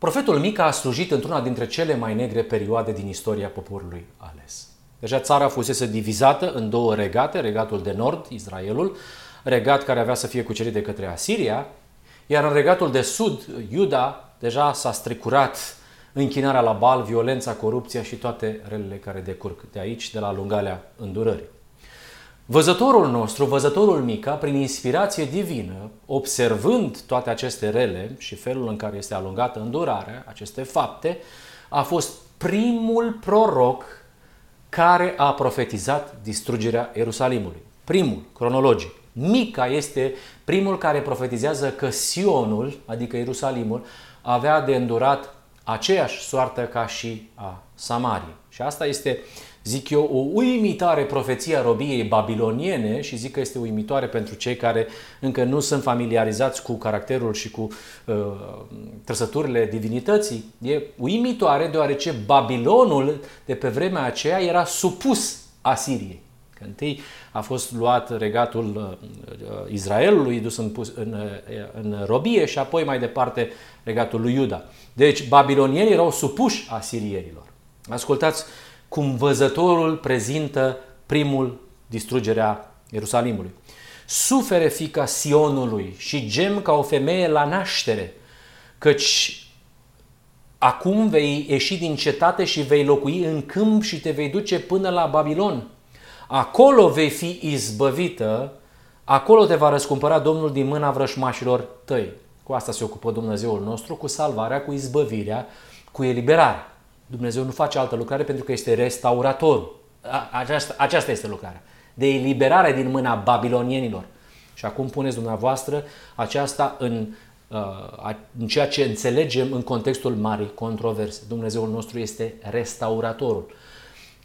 Profetul Mica a slujit într-una dintre cele mai negre perioade din istoria poporului ales. Deja țara fusese divizată în două regate, regatul de nord, Israelul, regat care avea să fie cucerit de către Asiria, iar în regatul de sud, Iuda, deja s-a strecurat închinarea la bal, violența, corupția și toate relele care decurg de aici, de la lungalea îndurării. Văzătorul nostru, văzătorul Mica, prin inspirație divină, observând toate aceste rele și felul în care este alungată îndurarea, aceste fapte, a fost primul proroc care a profetizat distrugerea Ierusalimului. Primul, cronologic. Mica este primul care profetizează că Sionul, adică Ierusalimul, avea de îndurat aceeași soartă ca și a Samariei. Și asta este uh, zic eu, o uimitoare profeție a robiei babiloniene și zic că este uimitoare pentru cei care încă nu sunt familiarizați cu caracterul și cu uh, trăsăturile divinității. E uimitoare deoarece Babilonul de pe vremea aceea era supus Asiriei. Că întâi a fost luat regatul uh, Israelului, dus în, pus, în, uh, în robie și apoi mai departe regatul lui Iuda. Deci babilonienii erau supuși asirienilor. Ascultați cum văzătorul prezintă primul distrugerea Ierusalimului. Sufere fica Sionului și gem ca o femeie la naștere, căci acum vei ieși din cetate și vei locui în câmp și te vei duce până la Babilon. Acolo vei fi izbăvită, acolo te va răscumpăra Domnul din mâna vrășmașilor tăi. Cu asta se ocupă Dumnezeul nostru, cu salvarea, cu izbăvirea, cu eliberarea. Dumnezeu nu face altă lucrare pentru că este restauratorul. Aceasta, aceasta este lucrarea. De eliberare din mâna babilonienilor. Și acum puneți dumneavoastră aceasta în, uh, în ceea ce înțelegem în contextul marii controverse. Dumnezeul nostru este restauratorul.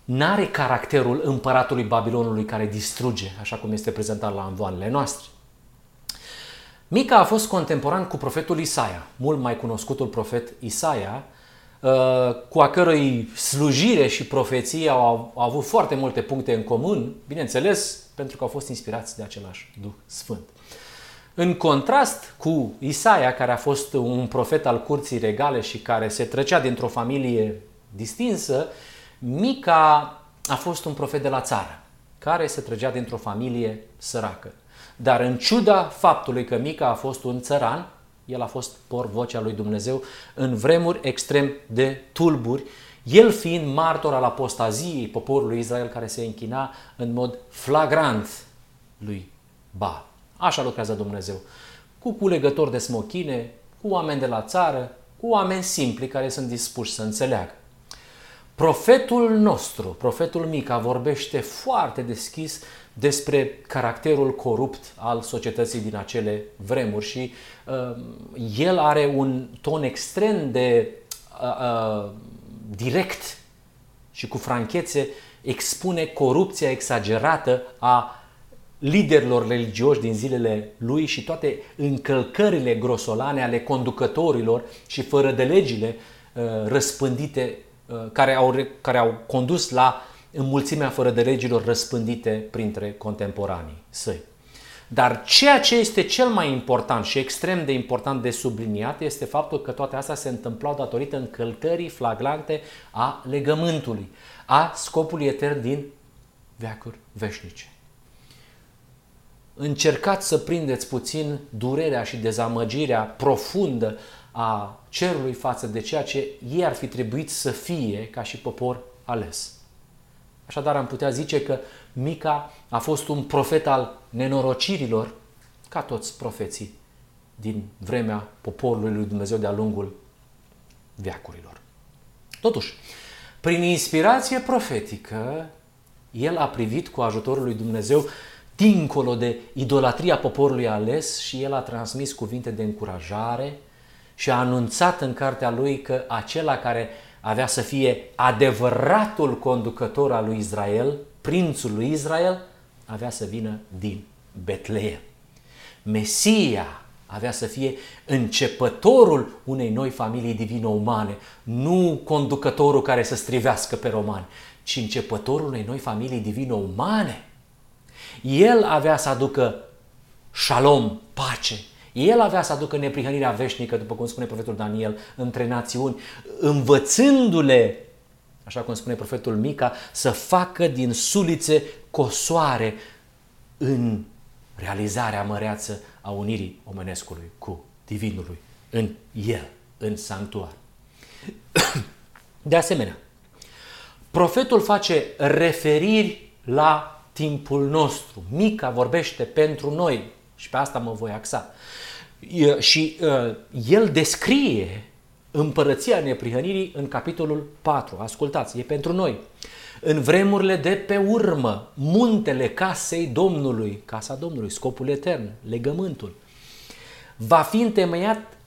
N-are caracterul împăratului Babilonului care distruge, așa cum este prezentat la învoanele noastre. Mica a fost contemporan cu profetul Isaia, mult mai cunoscutul profet Isaia, Uh, cu a cărui slujire și profeție au, au avut foarte multe puncte în comun, bineînțeles, pentru că au fost inspirați de același Duh Sfânt. În contrast cu Isaia, care a fost un profet al curții regale și care se trecea dintr-o familie distinsă, Mica a fost un profet de la țară, care se trăgea dintr-o familie săracă. Dar în ciuda faptului că Mica a fost un țăran, el a fost por vocea lui Dumnezeu în vremuri extrem de tulburi, el fiind martor al apostaziei poporului Israel care se închina în mod flagrant lui Ba. Așa lucrează Dumnezeu. Cu culegători de smochine, cu oameni de la țară, cu oameni simpli care sunt dispuși să înțeleagă. Profetul nostru, profetul Mica, vorbește foarte deschis despre caracterul corupt al societății din acele vremuri și uh, el are un ton extrem de uh, uh, direct și cu franchețe expune corupția exagerată a liderilor religioși din zilele lui și toate încălcările grosolane ale conducătorilor și fără de legile uh, răspândite uh, care, au, care au condus la înmulțimea fără de legilor răspândite printre contemporanii săi. Dar ceea ce este cel mai important și extrem de important de subliniat este faptul că toate astea se întâmplau datorită încălcării flagrante a legământului, a scopului etern din veacuri veșnice. Încercați să prindeți puțin durerea și dezamăgirea profundă a cerului față de ceea ce ei ar fi trebuit să fie ca și popor ales. Așadar am putea zice că Mica a fost un profet al nenorocirilor, ca toți profeții din vremea poporului lui Dumnezeu de-a lungul veacurilor. Totuși, prin inspirație profetică, el a privit cu ajutorul lui Dumnezeu dincolo de idolatria poporului ales și el a transmis cuvinte de încurajare și a anunțat în cartea lui că acela care avea să fie adevăratul conducător al lui Israel, prințul lui Israel, avea să vină din Betleem. Mesia avea să fie începătorul unei noi familii divino-umane, nu conducătorul care să strivească pe romani, ci începătorul unei noi familii divino-umane. El avea să aducă shalom, pace, El avea să aducă neprihănirea veșnică, după cum spune profetul Daniel, între națiuni, învățându-le, așa cum spune profetul Mica, să facă din sulițe cosoare în realizarea măreață a unirii omenescului cu divinului în el, în sanctuar. De asemenea, profetul face referiri la timpul nostru. Mica vorbește pentru noi și pe asta mă voi axa. Și el descrie împărăția neprihănirii în capitolul 4. Ascultați, e pentru noi. În vremurile de pe urmă, muntele casei Domnului, casa Domnului, scopul etern, legământul, va fi întemeiat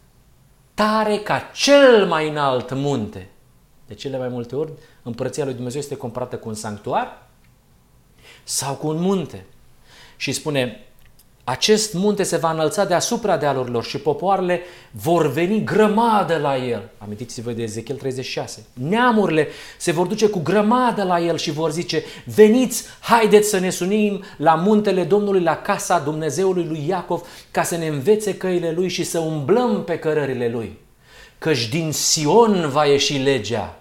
tare ca cel mai înalt munte. De cele mai multe ori, împărăția lui Dumnezeu este comparată cu un sanctuar sau cu un munte. Și spune, acest munte se va înălța deasupra dealurilor și popoarele vor veni grămadă la el. Amintiți-vă de Ezechiel 36. Neamurile se vor duce cu grămadă la el și vor zice, veniți, haideți să ne sunim la muntele Domnului, la casa Dumnezeului lui Iacov, ca să ne învețe căile lui și să umblăm pe cărările lui. Căci din Sion va ieși legea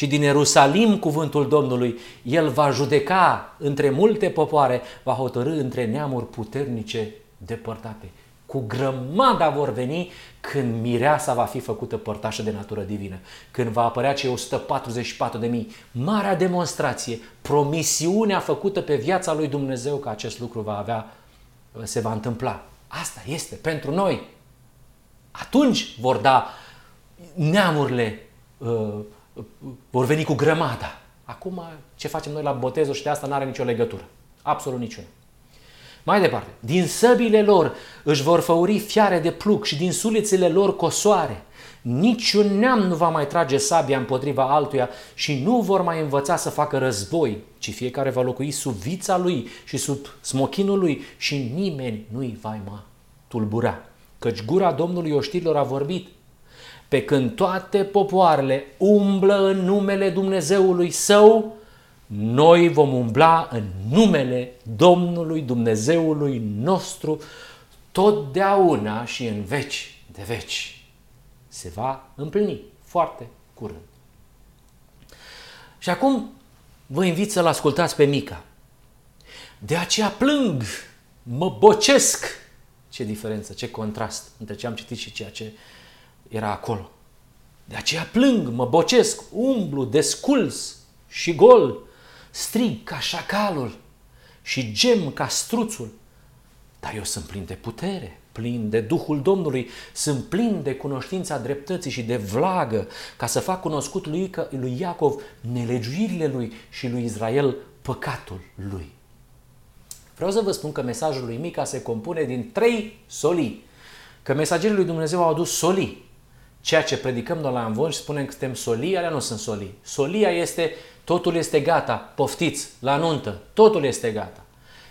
și din Ierusalim cuvântul Domnului, El va judeca între multe popoare, va hotărâ între neamuri puternice depărtate. Cu grămada vor veni când mireasa va fi făcută părtașă de natură divină, când va apărea cei 144 de mii. Marea demonstrație, promisiunea făcută pe viața lui Dumnezeu că acest lucru va avea, se va întâmpla. Asta este pentru noi. Atunci vor da neamurile uh, vor veni cu grămada. Acum, ce facem noi la botezul și de asta nu are nicio legătură. Absolut niciuna. Mai departe, din săbile lor își vor făuri fiare de pluc și din sulițele lor cosoare. Niciun neam nu va mai trage sabia împotriva altuia și nu vor mai învăța să facă război, ci fiecare va locui sub vița lui și sub smochinul lui și nimeni nu-i va mai tulbura. Căci gura Domnului oștirilor a vorbit pe când toate popoarele umblă în numele Dumnezeului său, noi vom umbla în numele Domnului Dumnezeului nostru totdeauna și în veci de veci. Se va împlini foarte curând. Și acum vă invit să-l ascultați pe Mica. De aceea plâng, mă bocesc. Ce diferență, ce contrast între ce am citit și ceea ce era acolo. De aceea plâng, mă bocesc, umblu, desculs și gol, strig ca șacalul și gem ca struțul. Dar eu sunt plin de putere, plin de Duhul Domnului, sunt plin de cunoștința dreptății și de vlagă, ca să fac cunoscut lui, lui Iacov nelegiuirile lui și lui Israel păcatul lui. Vreau să vă spun că mesajul lui Mica se compune din trei solii. Că mesagerii lui Dumnezeu au adus solii. Ceea ce predicăm noi la Amvon și spunem că suntem solii, alea nu sunt solii. Solia este, totul este gata, poftiți, la nuntă, totul este gata.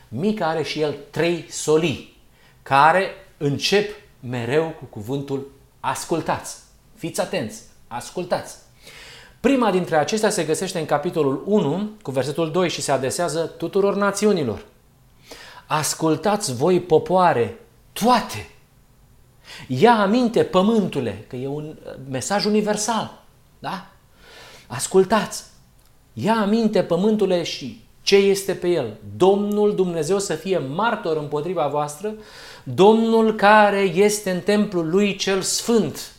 Mica are și el trei solii, care încep mereu cu cuvântul ascultați. Fiți atenți, ascultați. Prima dintre acestea se găsește în capitolul 1, cu versetul 2 și se adesează tuturor națiunilor. Ascultați voi popoare, toate Ia aminte, pământule, că e un uh, mesaj universal. Da? Ascultați! Ia aminte, pământule, și ce este pe el. Domnul Dumnezeu să fie martor împotriva voastră, Domnul care este în templul lui cel sfânt.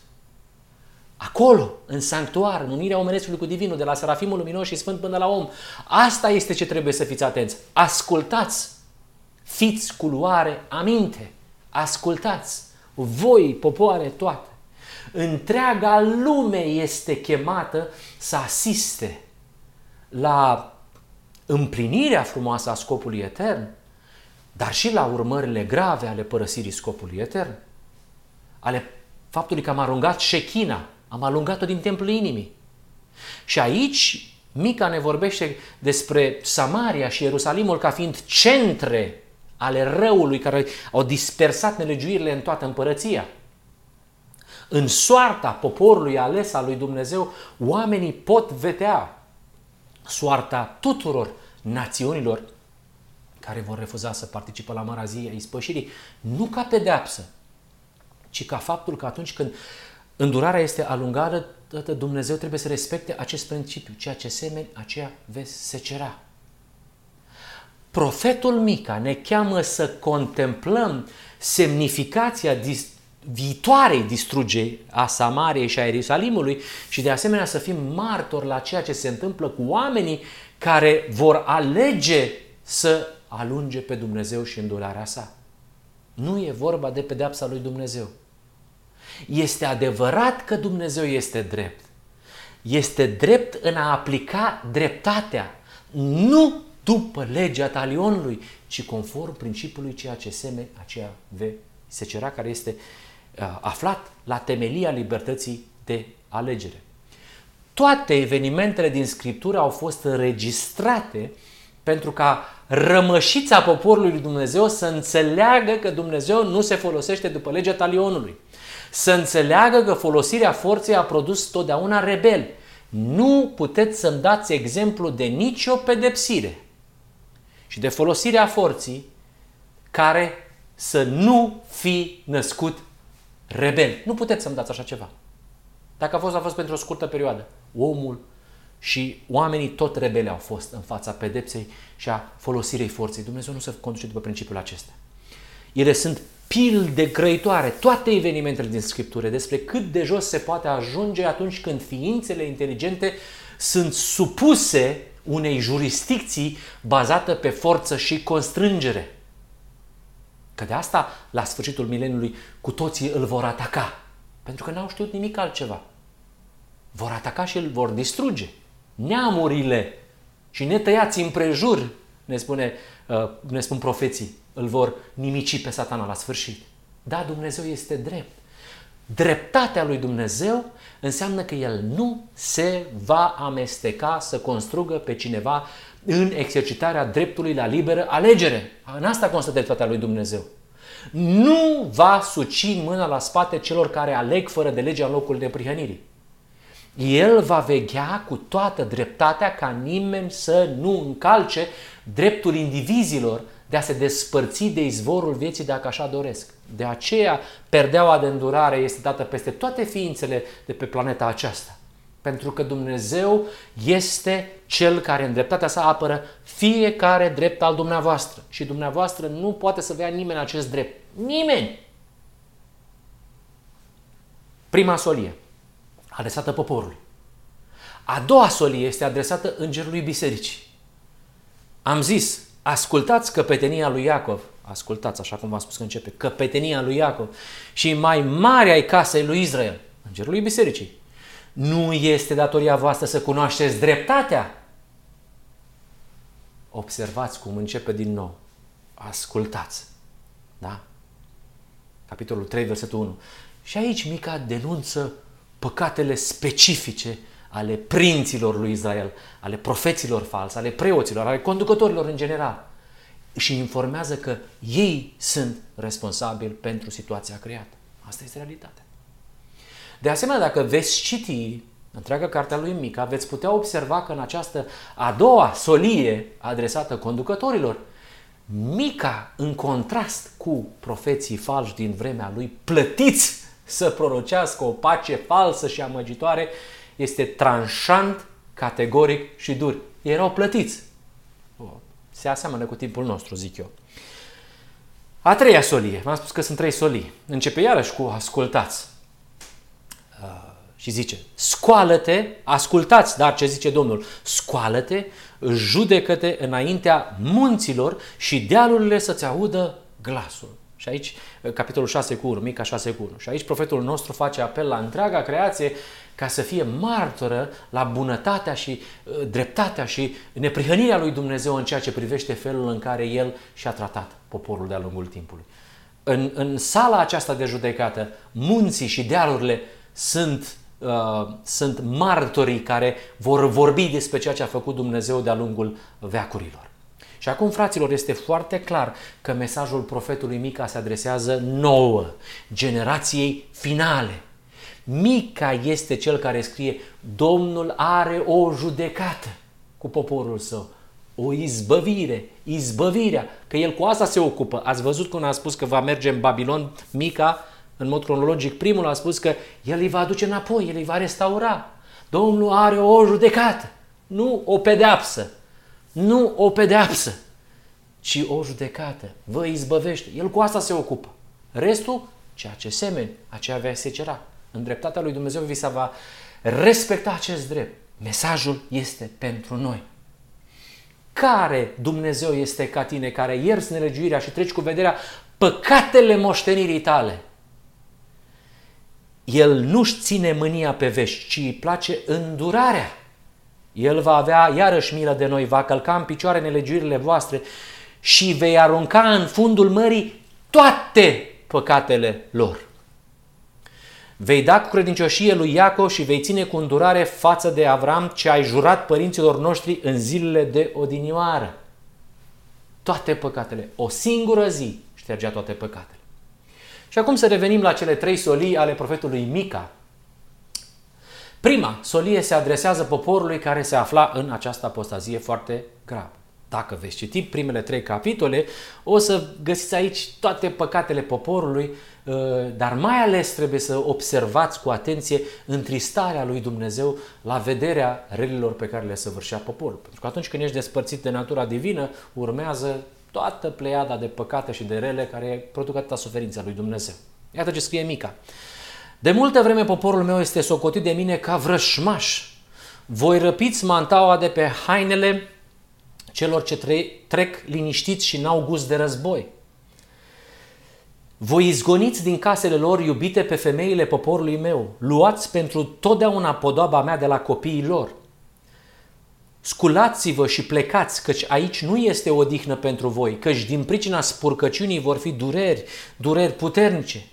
Acolo, în sanctuar, în unirea omenescului cu divinul, de la serafimul luminos și sfânt până la om. Asta este ce trebuie să fiți atenți. Ascultați! Fiți cu luare aminte! Ascultați! Voi, popoare toate. Întreaga lume este chemată să asiste la împlinirea frumoasă a scopului etern, dar și la urmările grave ale părăsirii scopului etern, ale faptului că am aruncat șechina, am alungat-o din templul inimii. Și aici Mica ne vorbește despre Samaria și Ierusalimul ca fiind centre ale răului care au dispersat nelegiuirile în toată împărăția. În soarta poporului ales al lui Dumnezeu, oamenii pot vedea soarta tuturor națiunilor care vor refuza să participe la mărazia ispășirii, nu ca pedeapsă, ci ca faptul că atunci când îndurarea este alungată, Dumnezeu trebuie să respecte acest principiu. Ceea ce semeni, aceea vezi secera. Profetul Mica ne cheamă să contemplăm semnificația viitoarei distrugeri a Samariei și a Ierusalimului și de asemenea să fim martori la ceea ce se întâmplă cu oamenii care vor alege să alunge pe Dumnezeu și îndurarea sa. Nu e vorba de pedeapsa lui Dumnezeu. Este adevărat că Dumnezeu este drept. Este drept în a aplica dreptatea, nu după legea talionului, ci conform principiului ceea ce seme, aceea ve secera, care este uh, aflat la temelia libertății de alegere. Toate evenimentele din Scriptură au fost înregistrate pentru ca rămășița poporului lui Dumnezeu să înțeleagă că Dumnezeu nu se folosește după legea talionului. Să înțeleagă că folosirea forței a produs totdeauna rebeli. Nu puteți să-mi dați exemplu de nicio pedepsire și de folosirea forții care să nu fi născut rebel. Nu puteți să-mi dați așa ceva. Dacă a fost, a fost pentru o scurtă perioadă. Omul și oamenii tot rebele au fost în fața pedepsei și a folosirii forței. Dumnezeu nu se conduce după principiul acesta. Ele sunt pilde grăitoare, toate evenimentele din Scriptură, despre cât de jos se poate ajunge atunci când ființele inteligente sunt supuse unei jurisdicții bazată pe forță și constrângere. Că de asta, la sfârșitul mileniului, cu toții îl vor ataca. Pentru că n-au știut nimic altceva. Vor ataca și îl vor distruge. Neamurile și netăiați împrejur, ne, spune, uh, ne spun profeții, îl vor nimici pe satana la sfârșit. Da, Dumnezeu este drept. Dreptatea lui Dumnezeu înseamnă că El nu se va amesteca să construgă pe cineva în exercitarea dreptului la liberă alegere. În asta constă dreptatea lui Dumnezeu. Nu va suci mâna la spate celor care aleg fără de legea în locul de prihănirii. El va veghea cu toată dreptatea ca nimeni să nu încalce dreptul indivizilor de a se despărți de izvorul vieții dacă așa doresc. De aceea, perdeaua de îndurare este dată peste toate ființele de pe planeta aceasta. Pentru că Dumnezeu este Cel care în dreptatea sa apără fiecare drept al dumneavoastră. Și dumneavoastră nu poate să vea nimeni acest drept. Nimeni! Prima solie, adresată poporului. A doua solie este adresată îngerului bisericii. Am zis, ascultați căpetenia lui Iacov, ascultați așa cum v-am spus că începe, căpetenia lui Iacov și mai mare ai casei lui Israel, îngerului bisericii. Nu este datoria voastră să cunoașteți dreptatea? Observați cum începe din nou. Ascultați. Da? Capitolul 3, versetul 1. Și aici Mica denunță păcatele specifice ale prinților lui Israel, ale profeților falsi, ale preoților, ale conducătorilor în general. Și informează că ei sunt responsabili pentru situația creată. Asta este realitatea. De asemenea, dacă veți citi întreaga cartea lui Mica, veți putea observa că în această a doua solie adresată conducătorilor, Mica, în contrast cu profeții falși din vremea lui, plătiți să prorocească o pace falsă și amăgitoare, este tranșant, categoric și dur. Ei erau plătiți. Se aseamănă cu timpul nostru, zic eu. A treia solie. V-am spus că sunt trei solii. Începe iarăși cu ascultați. Uh, și zice, scoală-te, ascultați, dar ce zice Domnul, scoală-te, judecă-te înaintea munților și dealurile să-ți audă glasul. Și aici, capitolul 6 cu 1, Mica 6 cu 1. Și aici profetul nostru face apel la întreaga creație ca să fie martoră la bunătatea și uh, dreptatea și neprihănirea lui Dumnezeu în ceea ce privește felul în care El și-a tratat poporul de-a lungul timpului. În, în sala aceasta de judecată, munții și dealurile sunt, uh, sunt martorii care vor vorbi despre ceea ce a făcut Dumnezeu de-a lungul veacurilor. Și acum, fraților, este foarte clar că mesajul profetului Mica se adresează nouă, generației finale. Mica este cel care scrie, Domnul are o judecată cu poporul său, o izbăvire, izbăvirea, că el cu asta se ocupă. Ați văzut cum a spus că va merge în Babilon Mica în mod cronologic, primul a spus că el îi va aduce înapoi, el îi va restaura. Domnul are o judecată, nu o pedeapsă. Nu o pedeapsă, ci o judecată. Vă izbăvește. El cu asta se ocupă. Restul, ceea ce semeni, aceea vei secera. În dreptatea lui Dumnezeu vi se va respecta acest drept. Mesajul este pentru noi. Care Dumnezeu este ca tine, care ierți nelegiuirea și treci cu vederea păcatele moștenirii tale? El nu-și ține mânia pe vești, ci îi place îndurarea. El va avea iarăși milă de noi, va călca în picioare nelegiuirile voastre și vei arunca în fundul mării toate păcatele lor. Vei da cu credincioșie lui Iacov și vei ține cu îndurare față de Avram ce ai jurat părinților noștri în zilele de odinioară. Toate păcatele. O singură zi ștergea toate păcatele. Și acum să revenim la cele trei solii ale profetului Mica. Prima solie se adresează poporului care se afla în această apostazie foarte gravă. Dacă veți citi primele trei capitole, o să găsiți aici toate păcatele poporului, uh, dar mai ales trebuie să observați cu atenție întristarea lui Dumnezeu la vederea relilor pe care le săvârșea poporul. Pentru că atunci când ești despărțit de natura divină, urmează toată pleiada de păcate și de rele care produc atâta suferința lui Dumnezeu. Iată ce scrie Mica. De multă vreme poporul meu este socotit de mine ca vrășmaș. Voi răpiți mantaua de pe hainele celor ce trec liniștiți și n-au gust de război. Voi izgoniți din casele lor iubite pe femeile poporului meu, luați pentru totdeauna podoaba mea de la copiii lor. Sculați-vă și plecați, căci aici nu este odihnă pentru voi, căci din pricina spurcăciunii vor fi dureri, dureri puternice.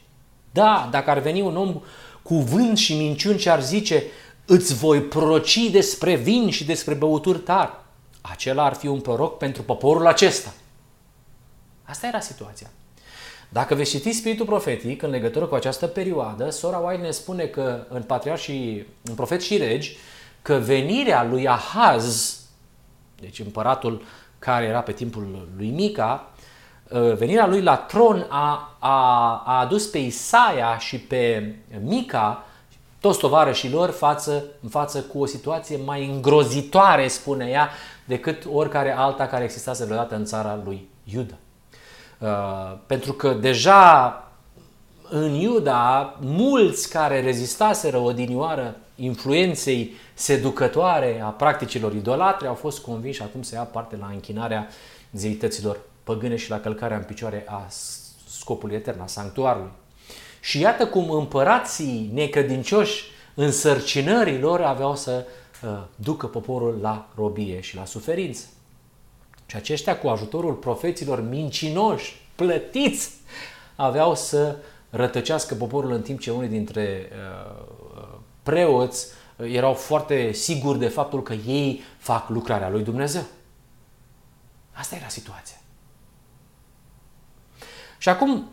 Da, dacă ar veni un om cu vânt și minciuni și ar zice, îți voi proroci despre vin și despre băuturi tari, acela ar fi un proroc pentru poporul acesta. Asta era situația. Dacă veți citi Spiritul Profetic în legătură cu această perioadă, Sora White ne spune că în Patriar și în Profet și Regi, că venirea lui Ahaz, deci împăratul care era pe timpul lui Mica, Uh, venirea lui la tron a, a, a adus pe Isaia și pe Mica, toți tovarășii lor, față, în față cu o situație mai îngrozitoare, spune ea, decât oricare alta care existase vreodată în țara lui Iuda. Uh, pentru că deja în Iuda, mulți care rezistaseră odinioară influenței seducătoare a practicilor idolatre au fost convinși acum să ia parte la închinarea zeităților păgâne și la călcarea în picioare a scopului etern, a sanctuarului. Și iată cum împărații necredincioși însărcinării lor aveau să uh, ducă poporul la robie și la suferință. Și aceștia, cu ajutorul profeților mincinoși, plătiți, aveau să rătăcească poporul în timp ce unii dintre uh, uh preoți uh, erau foarte siguri de faptul că ei fac lucrarea lui Dumnezeu. Asta era situația. Și acum,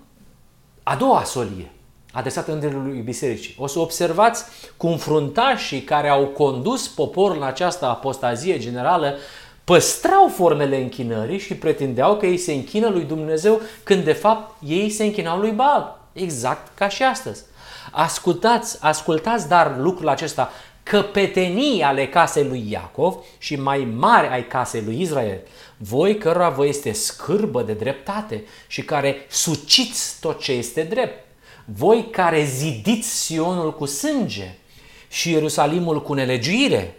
a doua solie adresată îngerului bisericii. O să observați cum fruntașii care au condus poporul în această apostazie generală păstrau formele închinării și pretindeau că ei se închină lui Dumnezeu când de fapt ei se închinau lui Baal. Exact ca și astăzi. Ascultați, ascultați dar lucrul acesta, căpetenii ale casei lui Iacov și mai mari ai casei lui Israel voi cărora vă este scârbă de dreptate și care suciți tot ce este drept, voi care zidiți Sionul cu sânge și Ierusalimul cu nelegiuire,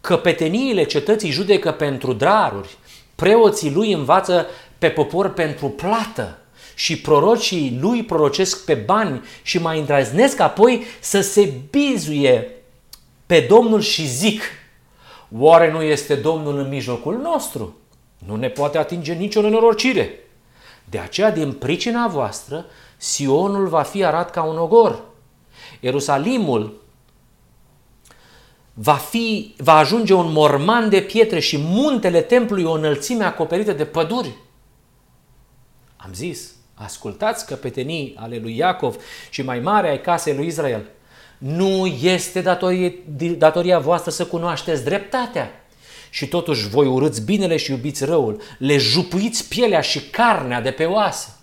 căpeteniile cetății judecă pentru draruri, preoții lui învață pe popor pentru plată și prorocii lui prorocesc pe bani și mai îndrăznesc apoi să se bizuie pe Domnul și zic, oare nu este Domnul în mijlocul nostru? Nu ne poate atinge nicio nenorocire. De aceea, din pricina voastră, Sionul va fi arat ca un ogor. Ierusalimul va, fi, va ajunge un morman de pietre și muntele templului o înălțime acoperită de păduri. Am zis, ascultați căpetenii ale lui Iacov și mai mare ai casei lui Israel. Nu este datorie, datoria voastră să cunoașteți dreptatea și totuși voi urâți binele și iubiți răul, le jupuiți pielea și carnea de pe oase.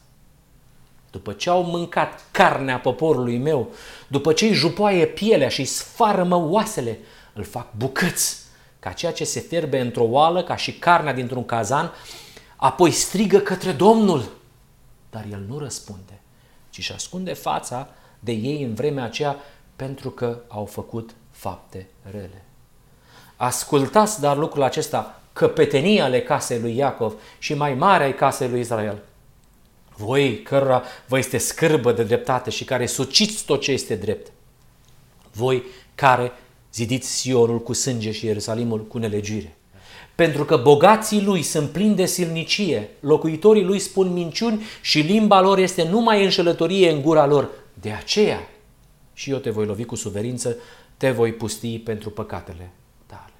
după ce au mâncat carnea poporului meu, după ce îi jupoaie pielea și îi sfarămă oasele, îl fac bucăți, ca ceea ce se fierbe într-o oală, ca și carnea dintr-un cazan, apoi strigă către Domnul. Dar el nu răspunde, ci își ascunde fața de ei în vremea aceea pentru că au făcut fapte rele. Ascultați dar lucrul acesta, căpetenia ale casei lui Iacov și mai mare ai casei lui Israel. Voi cărora vă este scârbă de dreptate și care suciți tot ce este drept. Voi care zidiți Sionul cu sânge și Ierusalimul cu nelegire. Pentru că bogații lui sunt plini de silnicie, locuitorii lui spun minciuni și limba lor este numai înșelătorie în gura lor. De aceea și eu te voi lovi cu suverință, te voi pusti pentru păcatele tale.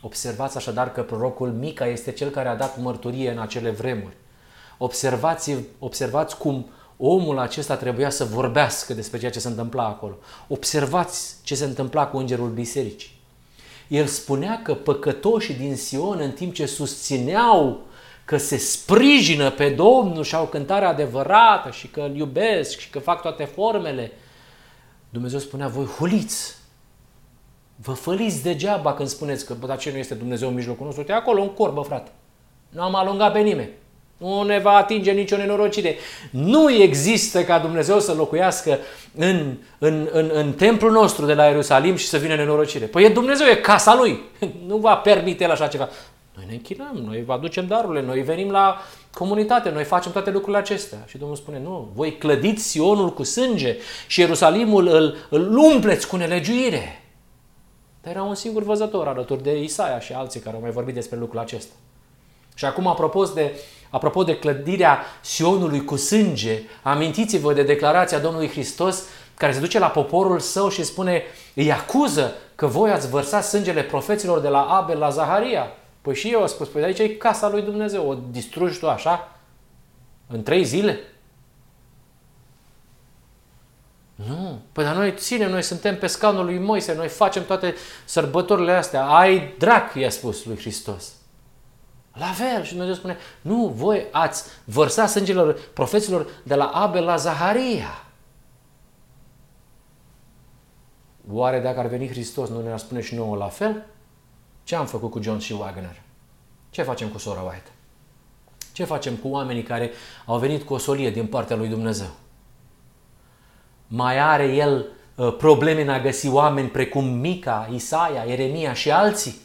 Observați așadar că prorocul Mica este cel care a dat mărturie în acele vremuri. Observați, observați cum omul acesta trebuia să vorbească despre ceea ce se întâmpla acolo. Observați ce se întâmpla cu îngerul bisericii. El spunea că păcătoșii din Sion, în timp ce susțineau că se sprijină pe Domnul și au cântare adevărată și că îl iubesc și că fac toate formele, Dumnezeu spunea, voi huliți, vă făliți degeaba când spuneți că, bă, dar ce nu este Dumnezeu în mijlocul nostru? Te acolo, în corbă, frate. Nu am alungat pe nimeni. Nu ne va atinge nicio nenorocire. Nu există ca Dumnezeu să locuiască în, în, în, în templul nostru de la Ierusalim și să vină nenorocire. Păi e Dumnezeu, e casa Lui. Nu va permite El așa ceva. Noi ne închinăm, noi vă aducem darurile, noi venim la comunitate, noi facem toate lucrurile acestea. Și Domnul spune, nu, voi clădiți Sionul cu sânge și Ierusalimul îl, îl umpleți cu nelegiuire. Dar era un singur văzător alături de Isaia și alții care au mai vorbit despre lucrul acesta. Și acum, apropo de, apropo de clădirea Sionului cu sânge, amintiți-vă de declarația Domnului Hristos care se duce la poporul său și spune, îi acuză că voi ați vărsat sângele profeților de la Abel la Zaharia. Păi și eu am spus, păi aici e casa lui Dumnezeu, o distrugi tu așa? În trei zile? Nu. Păi dar noi ținem, noi suntem pe scaunul lui Moise, noi facem toate sărbătorile astea. Ai drac, i-a spus lui Hristos. La fel. Și Dumnezeu spune, nu, voi ați vărsat sângele profeților de la Abel la Zaharia. Oare dacă ar veni Hristos, nu ne-ar spune și nouă la fel? Ce am făcut cu John și Wagner? Ce facem cu sora White? Ce facem cu oamenii care au venit cu o solie din partea lui Dumnezeu? Mai are el uh, probleme în a găsi oameni precum Mica, Isaia, Eremia și alții?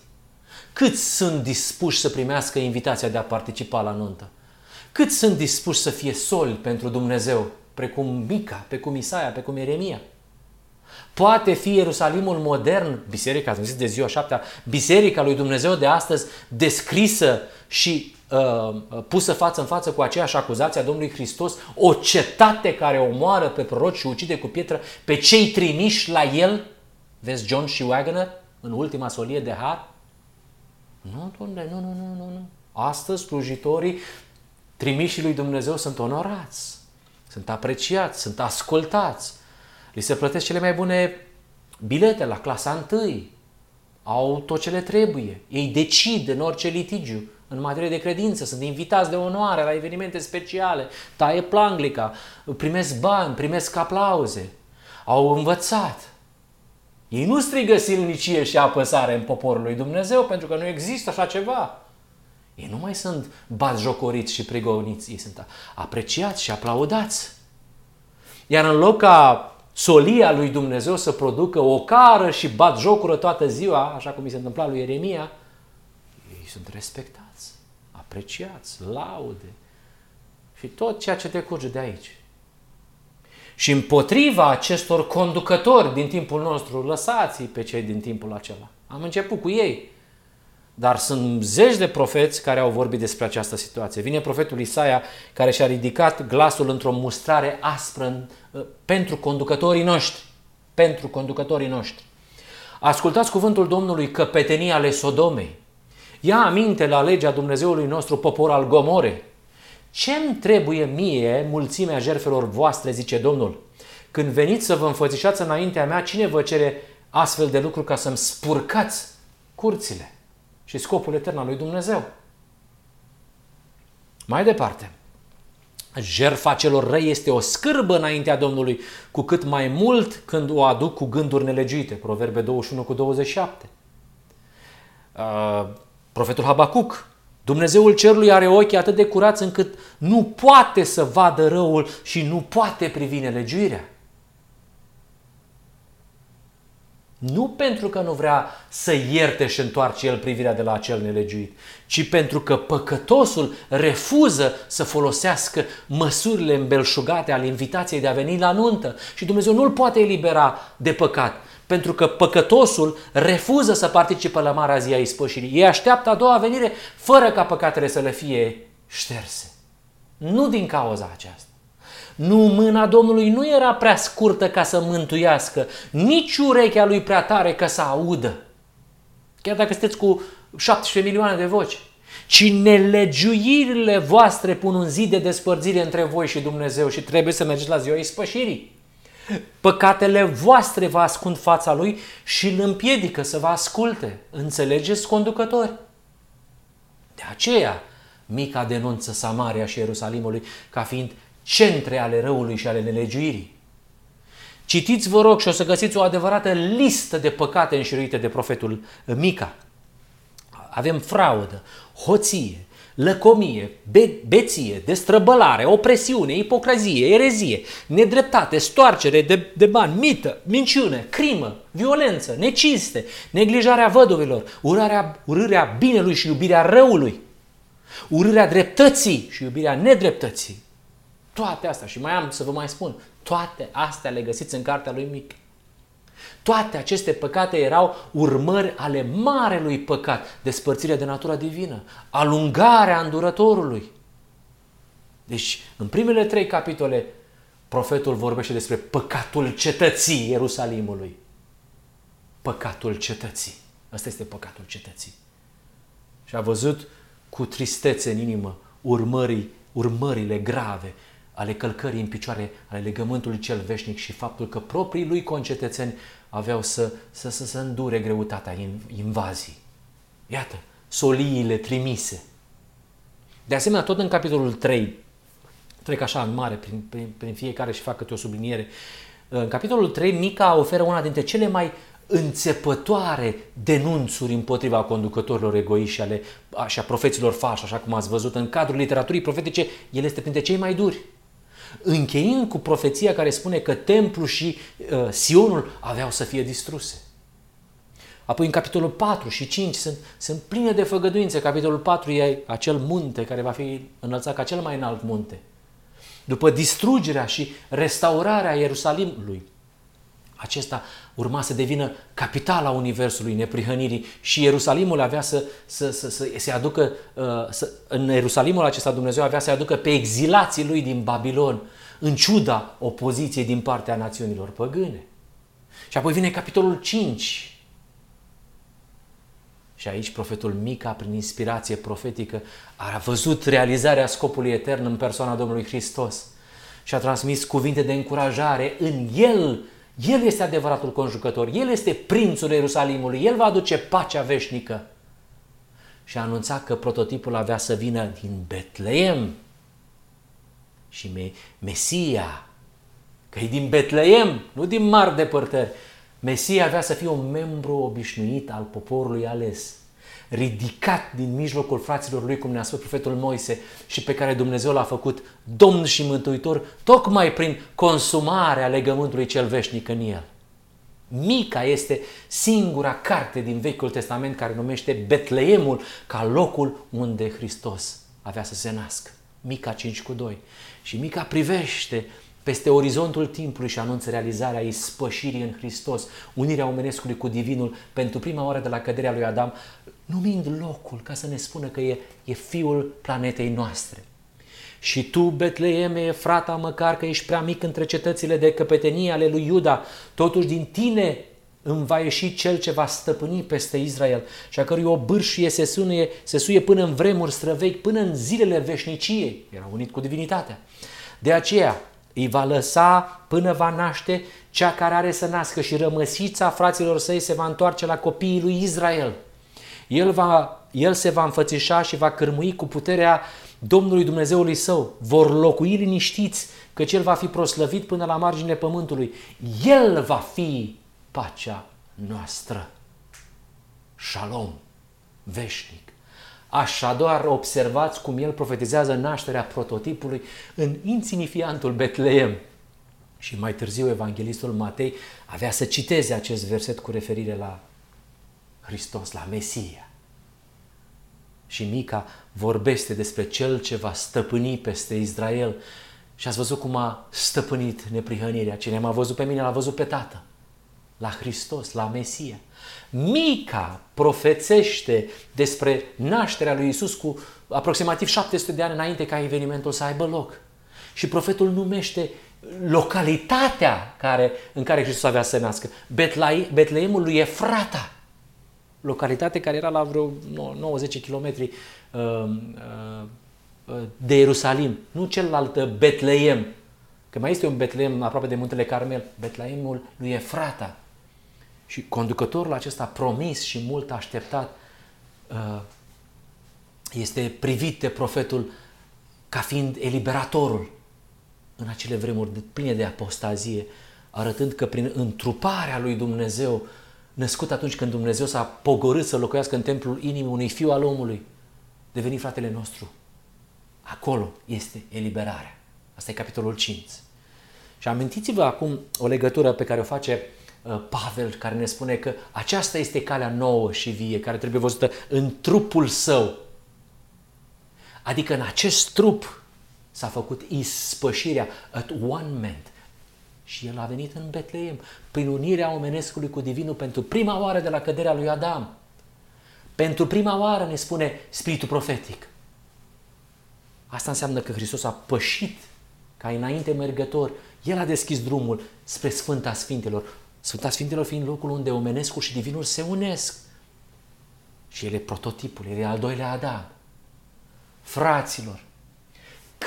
Cât sunt dispuși să primească invitația de a participa la nuntă? Cât sunt dispuși să fie soli pentru Dumnezeu, precum Mica, precum Isaia, precum Eremia? Poate fi Ierusalimul modern, biserica, ați zis de ziua șaptea, biserica lui Dumnezeu de astăzi, descrisă și uh, pusă față în față cu aceeași acuzație a Domnului Hristos, o cetate care omoară pe proroci și ucide cu pietră pe cei trimiși la el? Vezi John și Wagner în ultima solie de har? Nu, domnule, nu, nu, nu, nu, nu. Astăzi slujitorii trimiși lui Dumnezeu sunt onorați, sunt apreciați, sunt ascultați, li se plătesc cele mai bune bilete la clasa 1, au tot ce le trebuie, ei decid în orice litigiu, în materie de credință, sunt invitați de onoare la evenimente speciale, taie planglica, primesc bani, primesc aplauze, au învățat. Ei nu strigă silnicie și apăsare în poporul lui Dumnezeu pentru că nu există așa ceva. Ei nu mai sunt batjocoriți și prigoniți, ei sunt apreciați și aplaudați. Iar în loc ca solia lui Dumnezeu să producă o cară și bat jocură toată ziua, așa cum i se întâmpla lui Ieremia, ei sunt respectați, apreciați, laude și tot ceea ce decurge de aici. Și împotriva acestor conducători din timpul nostru, lăsați pe cei din timpul acela. Am început cu ei. Dar sunt zeci de profeți care au vorbit despre această situație. Vine profetul Isaia care și-a ridicat glasul într-o mustrare aspră uh, pentru conducătorii noștri. Pentru conducătorii noștri. Ascultați cuvântul Domnului căpetenia ale Sodomei. Ia aminte la legea Dumnezeului nostru popor al Gomore. Ce-mi trebuie mie mulțimea jertfelor voastre, zice Domnul? Când veniți să vă înfățișați înaintea mea, cine vă cere astfel de lucruri ca să-mi spurcați curțile? Și scopul etern al lui Dumnezeu. Mai departe, Jerfa celor răi este o scârbă înaintea Domnului, cu cât mai mult când o aduc cu gânduri nelegiuite. Proverbe 21 cu 27. Uh, profetul Habacuc. Dumnezeul cerului are ochii atât de curați încât nu poate să vadă răul și nu poate privi nelegiuirea. Nu pentru că nu vrea să ierte și întoarce el privirea de la acel nelegiuit, ci pentru că păcătosul refuză să folosească măsurile îmbelșugate ale invitației de a veni la nuntă și Dumnezeu nu îl poate elibera de păcat, pentru că păcătosul refuză să participe la marea zi a ispășirii. Ei așteaptă a doua venire fără ca păcatele să le fie șterse. Nu din cauza aceasta. Nu, mâna Domnului nu era prea scurtă ca să mântuiască, nici urechea lui prea tare ca să audă. Chiar dacă sunteți cu 17 milioane de voci. Ci nelegiuirile voastre pun un zid de despărțire între voi și Dumnezeu și trebuie să mergeți la ziua ispășirii. Păcatele voastre vă ascund fața lui și îl împiedică să vă asculte. Înțelegeți, conducători? De aceea, Mica denunță Samaria și Ierusalimului ca fiind centre ale răului și ale nelegiuirii. Citiți, vă rog, și o să găsiți o adevărată listă de păcate înșiruite de profetul Mica. Avem fraudă, hoție, lăcomie, be- beție, destrăbălare, opresiune, ipocrazie, erezie, nedreptate, stoarcere de, de bani, mită, minciună, crimă, violență, neciste, neglijarea văduvilor, urarea, urârea binelui și iubirea răului, urârea dreptății și iubirea nedreptății, toate astea, și mai am să vă mai spun, toate astea le găsiți în cartea lui Mic. Toate aceste păcate erau urmări ale marelui păcat, despărțirea de natura divină, alungarea îndurătorului. Deci, în primele trei capitole, profetul vorbește despre păcatul cetății Ierusalimului. Păcatul cetății. Ăsta este păcatul cetății. Și a văzut cu tristețe în inimă urmării, urmările grave ale călcării în picioare ale legământului cel veșnic și faptul că proprii lui concetățeni aveau să, să, să, să îndure greutatea invazii. Iată, soliile trimise. De asemenea, tot în capitolul 3, trec așa în mare prin, prin, prin fiecare și fac câte o subliniere, în capitolul 3, Mica oferă una dintre cele mai înțepătoare denunțuri împotriva conducătorilor egoiști și, ale, și a profeților falși, așa cum ați văzut în cadrul literaturii profetice, el este printre cei mai duri încheind cu profeția care spune că templu și uh, Sionul aveau să fie distruse. Apoi în capitolul 4 și 5 sunt, sunt pline de făgăduințe. Capitolul 4 e acel munte care va fi înălțat ca cel mai înalt munte. După distrugerea și restaurarea Ierusalimului, acesta urma să devină capitala Universului neprihănirii și Ierusalimul avea să, să, să, să se aducă, uh, să, în Ierusalimul acesta Dumnezeu avea să aducă pe exilații lui din Babilon, în ciuda opoziției din partea națiunilor păgâne. Și apoi vine capitolul 5. Și aici profetul Mica, prin inspirație profetică, a văzut realizarea scopului etern în persoana Domnului Hristos și a transmis cuvinte de încurajare în el el este adevăratul conjucător, El este prințul Ierusalimului, El va aduce pacea veșnică. Și a anunțat că prototipul avea să vină din Betleem. Și me- Mesia, că e din Betleem, nu din mari depărtări. Mesia avea să fie un membru obișnuit al poporului ales ridicat din mijlocul fraților lui, cum ne-a spus profetul Moise, și pe care Dumnezeu l-a făcut Domn și Mântuitor, tocmai prin consumarea legământului cel veșnic în el. Mica este singura carte din Vechiul Testament care numește Betleemul ca locul unde Hristos avea să se nască. Mica 5 cu 2. Și Mica privește peste orizontul timpului și anunță realizarea ispășirii în Hristos, unirea omenescului cu Divinul pentru prima oară de la căderea lui Adam, numind locul ca să ne spună că e, e fiul planetei noastre. Și tu, Betleeme, frata, măcar că ești prea mic între cetățile de căpetenie ale lui Iuda, totuși din tine îmi va ieși cel ce va stăpâni peste Israel și a cărui o bârșie se, sunie, se suie până în vremuri străvechi, până în zilele veșniciei. Era unit cu divinitatea. De aceea, îi va lăsa până va naște cea care are să nască și rămăsița fraților săi se va întoarce la copiii lui Israel. El, va, el se va înfățișa și va cârmui cu puterea Domnului Dumnezeului său, vor locui liniștiți, că El va fi proslăvit până la marginile pământului. El va fi pacea noastră. Shalom, veșnic. Așadar, observați cum el profetizează nașterea prototipului în insignifiantul Betleem. Și mai târziu evanghelistul Matei avea să citeze acest verset cu referire la Hristos, la Mesia. Și Mica vorbește despre cel ce va stăpâni peste Israel. Și ați văzut cum a stăpânit neprihănirea. Cine m-a văzut pe mine, l-a văzut pe Tată. La Hristos, la Mesia. Mica profețește despre nașterea lui Isus cu aproximativ 700 de ani înainte ca evenimentul să aibă loc. Și profetul numește localitatea care, în care Hristos avea să nască. Betleemul lui Efrata. Localitate care era la vreo 90 km uh, uh, uh, de Ierusalim. Nu celălalt Betleem. Că mai este un Betleem aproape de muntele Carmel. Betleemul lui Efrata. Și conducătorul acesta promis și mult așteptat uh, este privit de profetul ca fiind eliberatorul în acele vremuri pline de apostazie, arătând că prin întruparea lui Dumnezeu, născut atunci când Dumnezeu s-a pogorât să locuiască în templul inimii unui fiu al omului, deveni fratele nostru. Acolo este eliberarea. Asta e capitolul 5. Și amintiți-vă acum o legătură pe care o face Uh, Pavel care ne spune că aceasta este calea nouă și vie care trebuie văzută în trupul său. Adică în acest trup s-a făcut ispășirea, atonement. Și el a venit în Betleem, prin unirea omenescului cu divinul pentru prima oară de la căderea lui Adam. Pentru prima oară ne spune spiritul profetic. Asta înseamnă că Hristos a pășit ca înainte mergător. El a deschis drumul spre Sfânta Sfintelor, Sfânta Sfintelor fiind locul unde omenescul și divinul se unesc. Și el e prototipul, el e al doilea Adam. Fraților,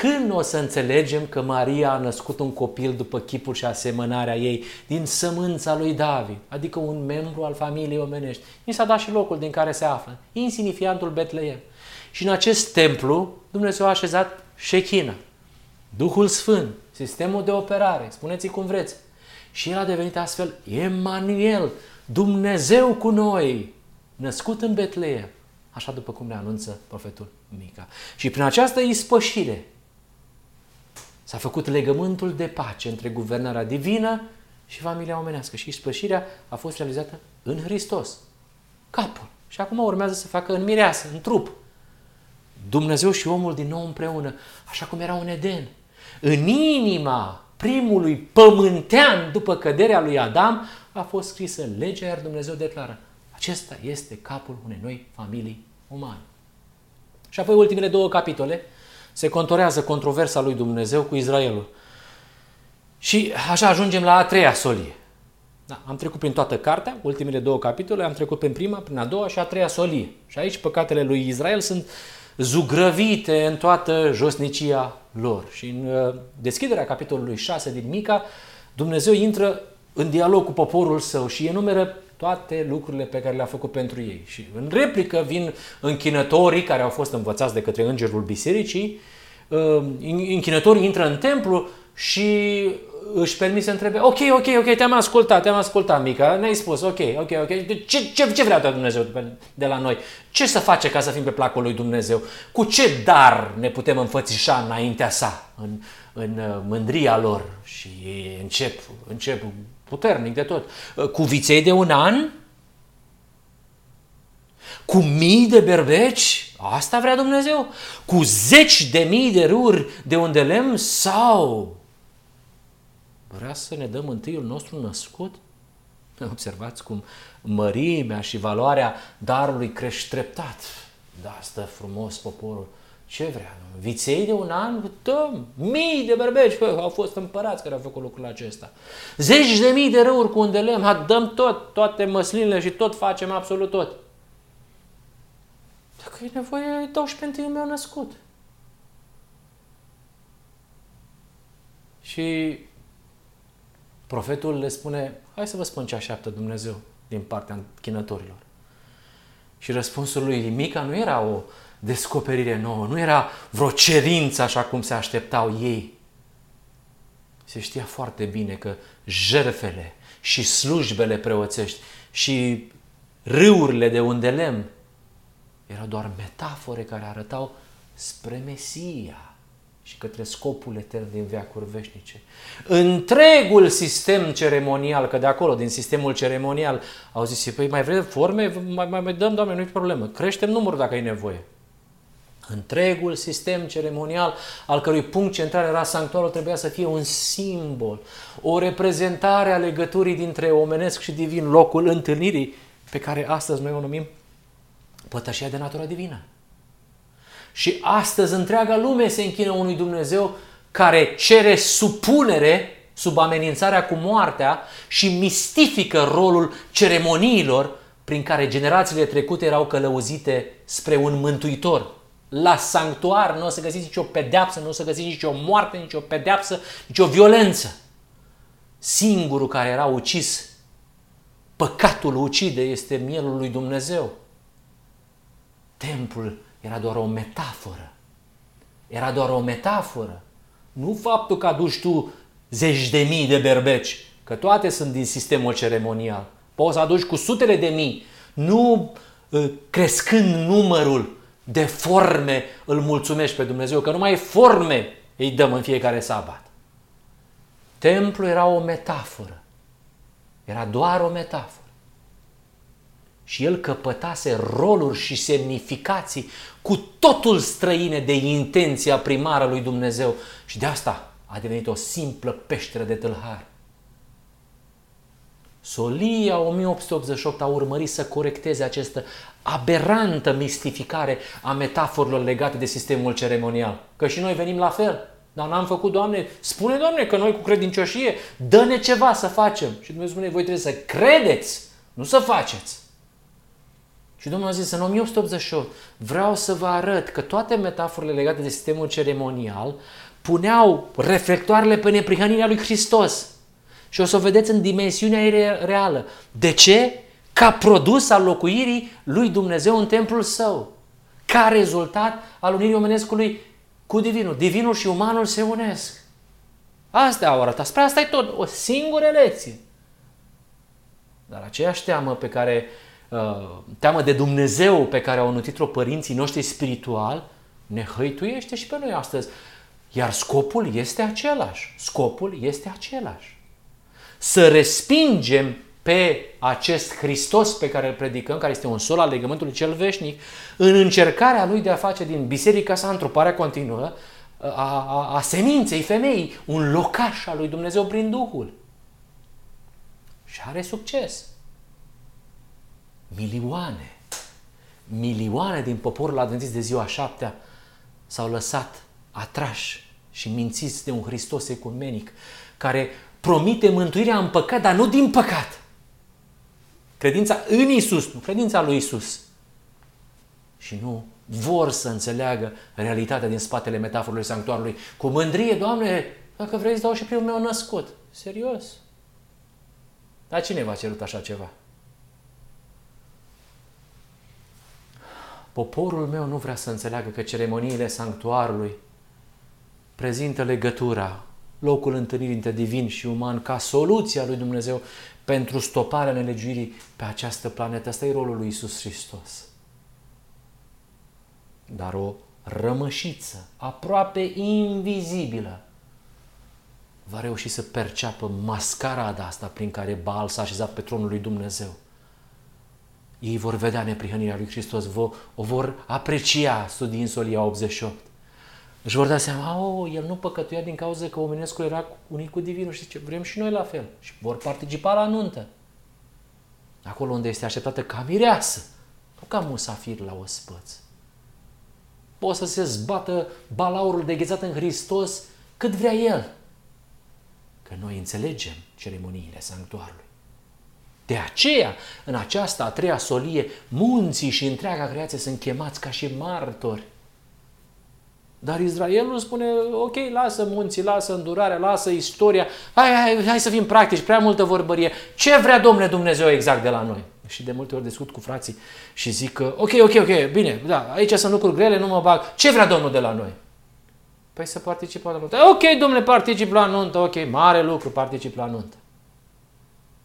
când o să înțelegem că Maria a născut un copil după chipul și asemănarea ei, din sămânța lui David, adică un membru al familiei omenești, ni s-a dat și locul din care se află, insignifiantul Betleem. Și în acest templu Dumnezeu a așezat șechina, Duhul Sfânt, sistemul de operare, spuneți cum vreți, și el a devenit astfel Emanuel, Dumnezeu cu noi, născut în Betleem, așa după cum ne anunță profetul Mica. Și prin această ispășire s-a făcut legământul de pace între guvernarea divină și familia omenească. Și ispășirea a fost realizată în Hristos, capul. Și acum urmează să facă în mireasă, în trup. Dumnezeu și omul din nou împreună, așa cum erau în Eden. În inima primului pământean după căderea lui Adam a fost scrisă legea, iar Dumnezeu declară acesta este capul unei noi familii umane. Și apoi ultimele două capitole se contorează controversa lui Dumnezeu cu Israelul. Și așa ajungem la a treia solie. Da, am trecut prin toată cartea, ultimele două capitole, am trecut prin prima, prin a doua și a treia solie. Și aici păcatele lui Israel sunt zugrăvite în toată josnicia lor. Și în uh, deschiderea capitolului 6 din Mica, Dumnezeu intră în dialog cu poporul său și enumeră toate lucrurile pe care le-a făcut pentru ei. Și în replică vin închinătorii care au fost învățați de către îngerul bisericii, uh, închinătorii intră în templu și își permis să întrebe, ok, ok, ok, te-am ascultat, te-am ascultat, Mica, ne-ai spus, ok, ok, ok, ce, ce, ce vrea Dumnezeu de la noi? Ce să face ca să fim pe placul lui Dumnezeu? Cu ce dar ne putem înfățișa înaintea sa, în, în uh, mândria lor? Și încep, încep puternic de tot. Uh, cu viței de un an? Cu mii de berbeci? Asta vrea Dumnezeu? Cu zeci de mii de ruri de unde lemn sau vrea să ne dăm întâiul nostru născut? Observați cum mărimea și valoarea darului crește treptat. Da, stă frumos poporul. Ce vrea? Viței de un an? Dăm! Mii de berbeci bă, au fost împărați care au făcut lucrul acesta. Zeci de mii de râuri cu un de lemn, dăm tot, toate măslinile și tot facem absolut tot. Dacă e nevoie, dau și pe întâiul meu născut. Și Profetul le spune, hai să vă spun ce așteaptă Dumnezeu din partea închinătorilor. Și răspunsul lui Mica nu era o descoperire nouă, nu era vreo cerință așa cum se așteptau ei. Se știa foarte bine că jerfele și slujbele preoțești și râurile de unde lemn erau doar metafore care arătau spre Mesia și către scopul etern din veacuri veșnice. Întregul sistem ceremonial, că de acolo, din sistemul ceremonial, au zis, păi mai vrem forme, mai, mai, mai dăm, Doamne, nu-i problemă, creștem numărul dacă e nevoie. Întregul sistem ceremonial, al cărui punct central era sanctuarul, trebuia să fie un simbol, o reprezentare a legăturii dintre omenesc și divin, locul întâlnirii pe care astăzi noi o numim pătășia de natură divină. Și astăzi întreaga lume se închină unui Dumnezeu care cere supunere sub amenințarea cu moartea și mistifică rolul ceremoniilor prin care generațiile trecute erau călăuzite spre un mântuitor. La sanctuar nu o să găsiți nicio pedeapsă, nu o să găsiți nicio moarte, nicio pedeapsă, nicio violență. Singurul care era ucis, păcatul ucide, este mielul lui Dumnezeu. Templul era doar o metaforă. Era doar o metaforă. Nu faptul că aduci tu zeci de mii de berbeci, că toate sunt din sistemul ceremonial. Poți să aduci cu sutele de mii, nu ă, crescând numărul de forme îl mulțumești pe Dumnezeu, că numai forme îi dăm în fiecare sabat. Templul era o metaforă. Era doar o metaforă și el căpătase roluri și semnificații cu totul străine de intenția primară lui Dumnezeu și de asta a devenit o simplă peșteră de tâlhar. Solia 1888 a urmărit să corecteze această aberantă mistificare a metaforilor legate de sistemul ceremonial. Că și noi venim la fel. Dar n-am făcut, Doamne, spune, Doamne, că noi cu credincioșie, dă-ne ceva să facem. Și Dumnezeu spune, voi trebuie să credeți, nu să faceți. Și Domnul a zis în 1888, vreau să vă arăt că toate metaforele legate de sistemul ceremonial puneau reflectoarele pe neprihănirea lui Hristos. Și o să o vedeți în dimensiunea ei reală. De ce? Ca produs al locuirii lui Dumnezeu în templul său. Ca rezultat al unirii omenescului cu divinul. Divinul și umanul se unesc. Asta au arătat. Spre asta e tot. O singură lecție. Dar aceeași teamă pe care Uh, teamă de Dumnezeu pe care au nutit-o părinții noștri spiritual, ne hăituiește și pe noi astăzi. Iar scopul este același. Scopul este același. Să respingem pe acest Hristos pe care îl predicăm, care este un sol al legământului cel veșnic, în încercarea lui de a face din biserica sa întruparea continuă a, a, a seminței femeii, un locaș al lui Dumnezeu prin Duhul. Și are succes milioane, milioane din poporul adventis de ziua șaptea s-au lăsat atrași și mințiți de un Hristos ecumenic care promite mântuirea în păcat, dar nu din păcat. Credința în Isus, nu credința lui Isus. Și nu vor să înțeleagă realitatea din spatele metaforului sanctuarului. Cu mândrie, Doamne, dacă vreți să dau și primul meu născut. Serios. Dar cine v-a cerut așa ceva? Poporul meu nu vrea să înțeleagă că ceremoniile sanctuarului prezintă legătura, locul întâlnirii între divin și uman ca soluția lui Dumnezeu pentru stoparea nelegiuirii pe această planetă. Asta e rolul lui Isus Hristos. Dar o rămășiță aproape invizibilă va reuși să perceapă mascarada asta prin care Baal s-a așezat pe tronul lui Dumnezeu ei vor vedea neprihănirea lui Hristos, o vor aprecia studiind Solia 88. Își vor da seama, oh, el nu păcătuia din cauza că omenescul era unit cu divinul și ce vrem și noi la fel. Și vor participa la nuntă. Acolo unde este așteptată ca mireasă, nu ca musafir la ospăț. Poate să se zbată balaurul de ghețat în Hristos cât vrea el. Că noi înțelegem ceremoniile sanctuarului. De aceea, în această a treia solie, munții și întreaga creație sunt chemați ca și martori. Dar Israelul spune, ok, lasă munții, lasă îndurarea, lasă istoria, hai, hai, hai să fim practici, prea multă vorbărie. Ce vrea Domnule Dumnezeu exact de la noi? Și de multe ori discut cu frații și zic că, ok, ok, ok, bine, da, aici sunt lucruri grele, nu mă bag. Ce vrea Domnul de la noi? Păi să participă la nuntă. Ok, domnule, particip la nuntă, ok, mare lucru, particip la nuntă.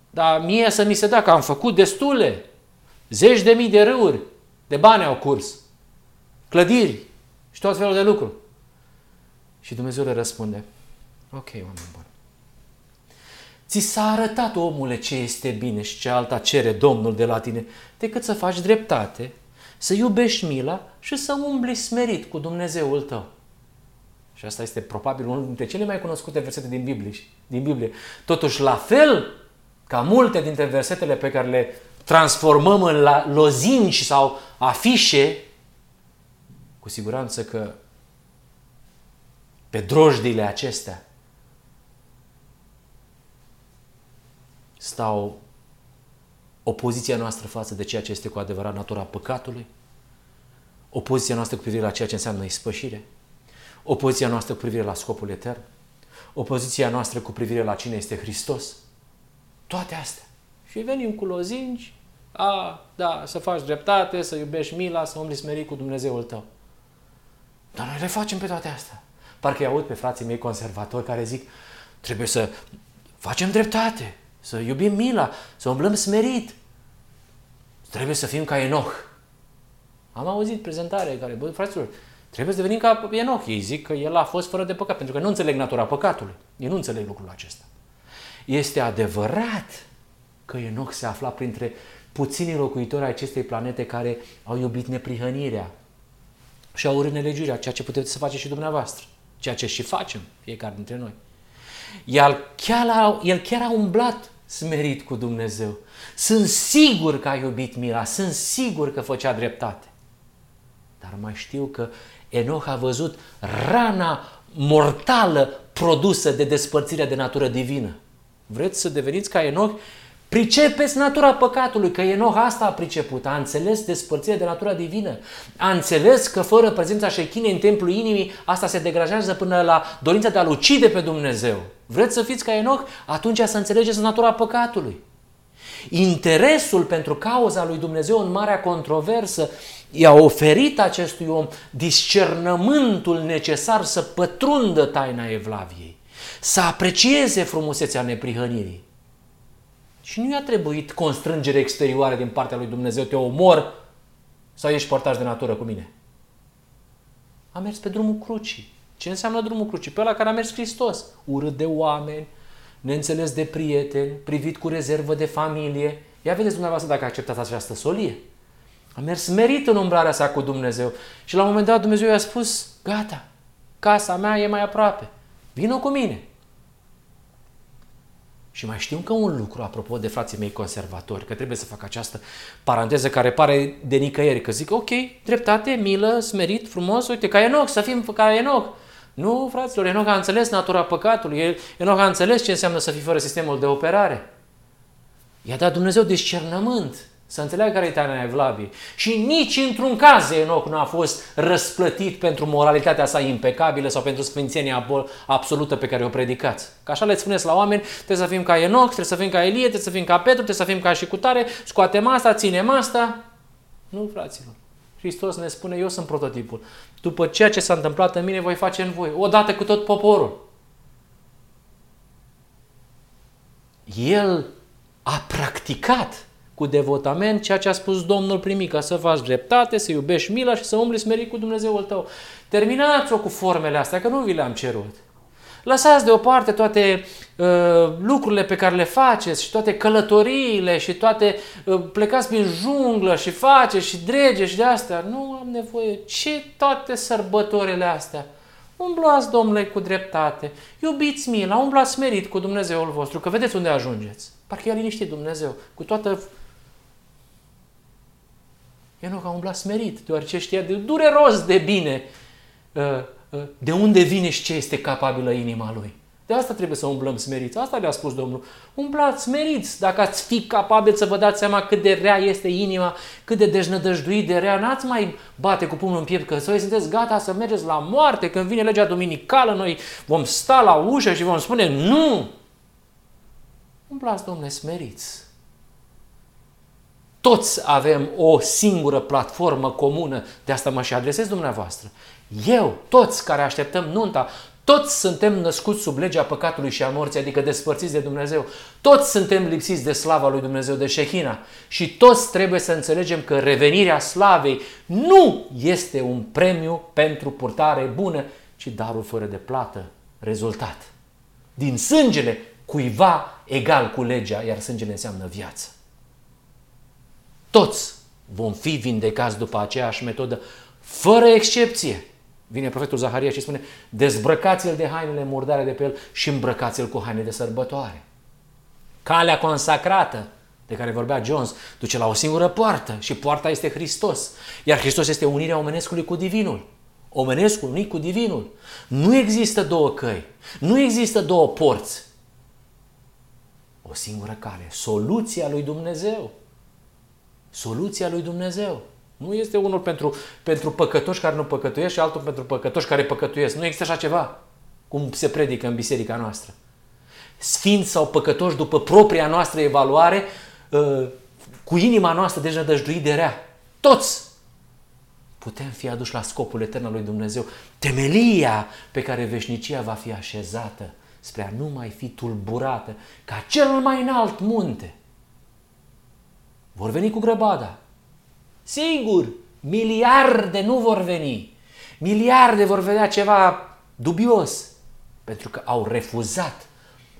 Dar mie să mi se dea că am făcut destule. Zeci de mii de râuri de bani au curs. Clădiri și tot felul de lucruri. Și Dumnezeu le răspunde, ok, oameni buni. Ți s-a arătat, omule, ce este bine și ce alta cere Domnul de la tine, decât să faci dreptate, să iubești mila și să umbli smerit cu Dumnezeul tău. Și asta este probabil unul dintre cele mai cunoscute versete din Biblie. Din Biblie. Totuși, la fel ca multe dintre versetele pe care le transformăm în la lozinci sau afișe, cu siguranță că pe drojdile acestea stau opoziția noastră față de ceea ce este cu adevărat natura păcatului, opoziția noastră cu privire la ceea ce înseamnă ispășire, opoziția noastră cu privire la scopul etern, opoziția noastră cu privire la cine este Hristos, toate astea. Și venim cu lozinci, a, da, să faci dreptate, să iubești mila, să umbli smerit cu Dumnezeul tău. Dar noi le facem pe toate astea. Parcă îi aud pe frații mei conservatori care zic, trebuie să facem dreptate, să iubim mila, să umblăm smerit. Trebuie să fim ca Enoch. Am auzit prezentare care, bă, fraților, trebuie să devenim ca Enoch. Ei zic că el a fost fără de păcat, pentru că nu înțeleg natura păcatului. Ei nu înțeleg lucrul acesta. Este adevărat că Enoch se afla printre puținii locuitori ai acestei planete care au iubit neprihănirea și au urât nelegiurea, ceea ce puteți să faceți și dumneavoastră, ceea ce și facem fiecare dintre noi. El chiar a, el chiar a umblat smerit cu Dumnezeu. Sunt sigur că a iubit mila, sunt sigur că făcea dreptate. Dar mai știu că Enoch a văzut rana mortală produsă de despărțirea de natură divină. Vreți să deveniți ca Enoch? Pricepeți natura păcatului, că Enoch asta a priceput, a înțeles despărțirea de natura divină, a înțeles că fără prezența șechinei în templul inimii, asta se degrajează până la dorința de a-L ucide pe Dumnezeu. Vreți să fiți ca Enoch? Atunci să înțelegeți natura păcatului. Interesul pentru cauza lui Dumnezeu în marea controversă i-a oferit acestui om discernământul necesar să pătrundă taina Evlaviei, să aprecieze frumusețea neprihănirii. Și nu i-a trebuit constrângere exterioară din partea lui Dumnezeu, te omor sau ești părtaș de natură cu mine. A mers pe drumul crucii. Ce înseamnă drumul crucii? Pe ăla care a mers Hristos. Urât de oameni, neînțeles de prieteni, privit cu rezervă de familie. Ia vedeți dumneavoastră dacă acceptați această solie. A mers merit în umbrarea sa cu Dumnezeu. Și la un moment dat Dumnezeu i-a spus, gata, casa mea e mai aproape. Vino cu mine. Și mai știu încă un lucru, apropo de frații mei conservatori, că trebuie să fac această paranteză care pare de nicăieri, că zic, ok, dreptate, milă, smerit, frumos, uite, ca Enoch, să fim ca Enoch. Nu, fraților, Enoch a înțeles natura păcatului, Enoch a înțeles ce înseamnă să fii fără sistemul de operare. I-a dat Dumnezeu discernământ să înțeleagă care e taina Evlaviei. Și nici într-un caz Enoch nu a fost răsplătit pentru moralitatea sa impecabilă sau pentru sfințenia absolută pe care o predicați. Că așa le spuneți la oameni, trebuie să fim ca Enoch, trebuie să fim ca Elie, trebuie să fim ca Petru, trebuie să fim ca și cutare, scoatem asta, ținem asta. Nu, fraților. Hristos ne spune, eu sunt prototipul. După ceea ce s-a întâmplat în mine, voi face în voi, odată cu tot poporul. El a practicat cu devotament ceea ce a spus Domnul primica, să faci dreptate, să iubești mila și să umbli smerit cu Dumnezeul tău. Terminați-o cu formele astea, că nu vi le-am cerut. Lăsați deoparte toate uh, lucrurile pe care le faceți și toate călătoriile și toate uh, plecați prin junglă și faceți și drege și de astea. Nu am nevoie. Ce toate sărbătorile astea? Umblați, domnule, cu dreptate, iubiți mila, umblați smerit cu Dumnezeul vostru, că vedeți unde ajungeți. Parcă i-a liniștit Dumnezeu, cu toată Enoch a umblat smerit, deoarece știa de dureros de bine uh, uh, de unde vine și ce este capabilă inima lui. De asta trebuie să umblăm smeriți. Asta le-a spus Domnul. Umblați smeriți. Dacă ați fi capabili să vă dați seama cât de rea este inima, cât de deznădăjduit de rea, n-ați mai bate cu pumnul în piept că voi sunteți gata să mergeți la moarte. Când vine legea duminicală, noi vom sta la ușă și vom spune nu. Umblați, domnule, smeriți. Toți avem o singură platformă comună, de asta mă și adresez dumneavoastră. Eu, toți care așteptăm nunta, toți suntem născuți sub legea păcatului și a morții, adică despărțiți de Dumnezeu. Toți suntem lipsiți de slava lui Dumnezeu, de Shehina. Și toți trebuie să înțelegem că revenirea slavei nu este un premiu pentru purtare bună, ci darul fără de plată, rezultat. Din sângele cuiva egal cu legea, iar sângele înseamnă viață. Toți vom fi vindecați după aceeași metodă, fără excepție. Vine profetul Zaharia și spune, dezbrăcați-l de hainele murdare de pe el și îmbrăcați-l cu haine de sărbătoare. Calea consacrată de care vorbea Jones duce la o singură poartă și poarta este Hristos. Iar Hristos este unirea omenescului cu divinul. Omenescul unit cu divinul. Nu există două căi. Nu există două porți. O singură cale. Soluția lui Dumnezeu. Soluția lui Dumnezeu. Nu este unul pentru, pentru păcătoși care nu păcătuiesc și altul pentru păcătoși care păcătuiesc. Nu există așa ceva, cum se predică în biserica noastră. Sfinți sau păcătoși după propria noastră evaluare, ă, cu inima noastră dejnădăjduit de rea. Toți putem fi aduși la scopul etern al lui Dumnezeu. Temelia pe care veșnicia va fi așezată spre a nu mai fi tulburată ca cel mai înalt munte. Vor veni cu grăbada, Sigur, miliarde nu vor veni. Miliarde vor vedea ceva dubios, pentru că au refuzat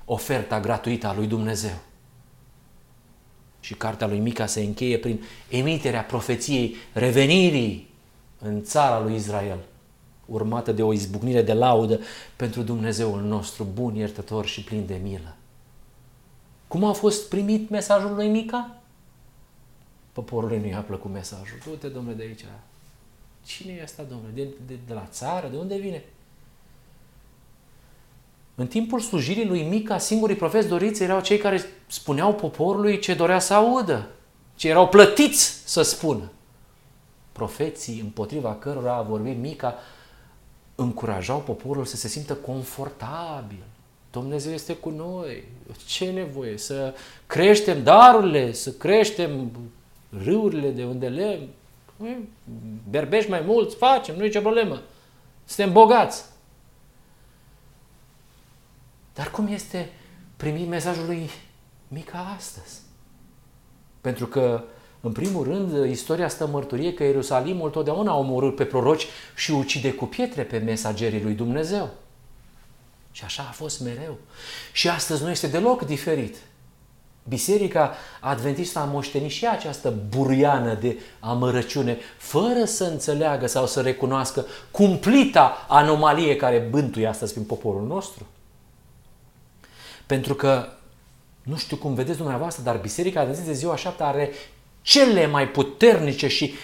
oferta gratuită a lui Dumnezeu. Și cartea lui Mica se încheie prin emiterea profeției revenirii în țara lui Israel, urmată de o izbucnire de laudă pentru Dumnezeul nostru, bun, iertător și plin de milă. Cum a fost primit mesajul lui Mica? Poporului nu i-a plăcut mesajul. Du-te, domnule, de aici. Cine e asta, domnule? De, de, de la țară? De unde vine? În timpul slujirii lui Mica, singurii profeți doriți erau cei care spuneau poporului ce dorea să audă, ce erau plătiți să spună. Profeții împotriva cărora a vorbit Mica încurajau poporul să se simtă confortabil. Dumnezeu este cu noi. Ce nevoie? Să creștem darurile, să creștem râurile de unde lemn, berbești mai mulți, facem, nu e nicio problemă. Suntem bogați. Dar cum este primit mesajul lui Mica astăzi? Pentru că, în primul rând, istoria stă mărturie că Ierusalimul totdeauna a omorât pe proroci și ucide cu pietre pe mesagerii lui Dumnezeu. Și așa a fost mereu. Și astăzi nu este deloc diferit. Biserica Adventistă a moștenit și această buriană de amărăciune, fără să înțeleagă sau să recunoască cumplita anomalie care bântuie astăzi prin poporul nostru. Pentru că, nu știu cum vedeți dumneavoastră, dar Biserica Adventistă de ziua șapte are cele mai puternice și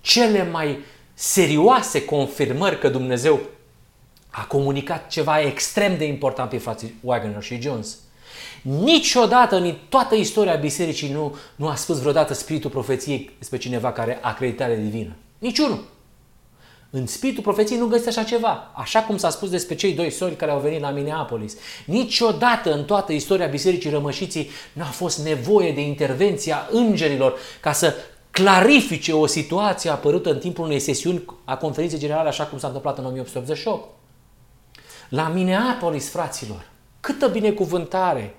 cele mai serioase confirmări că Dumnezeu a comunicat ceva extrem de important pe frații Wagner și Jones – Niciodată în toată istoria bisericii nu, nu a spus vreodată spiritul profeției despre cineva care a acreditare divină. Niciunul. În spiritul profeției nu găsește așa ceva, așa cum s-a spus despre cei doi sori care au venit la Minneapolis. Niciodată în toată istoria Bisericii Rămășiții nu a fost nevoie de intervenția îngerilor ca să clarifice o situație apărută în timpul unei sesiuni a conferinței generale, așa cum s-a întâmplat în 1888. La Minneapolis, fraților, câtă binecuvântare,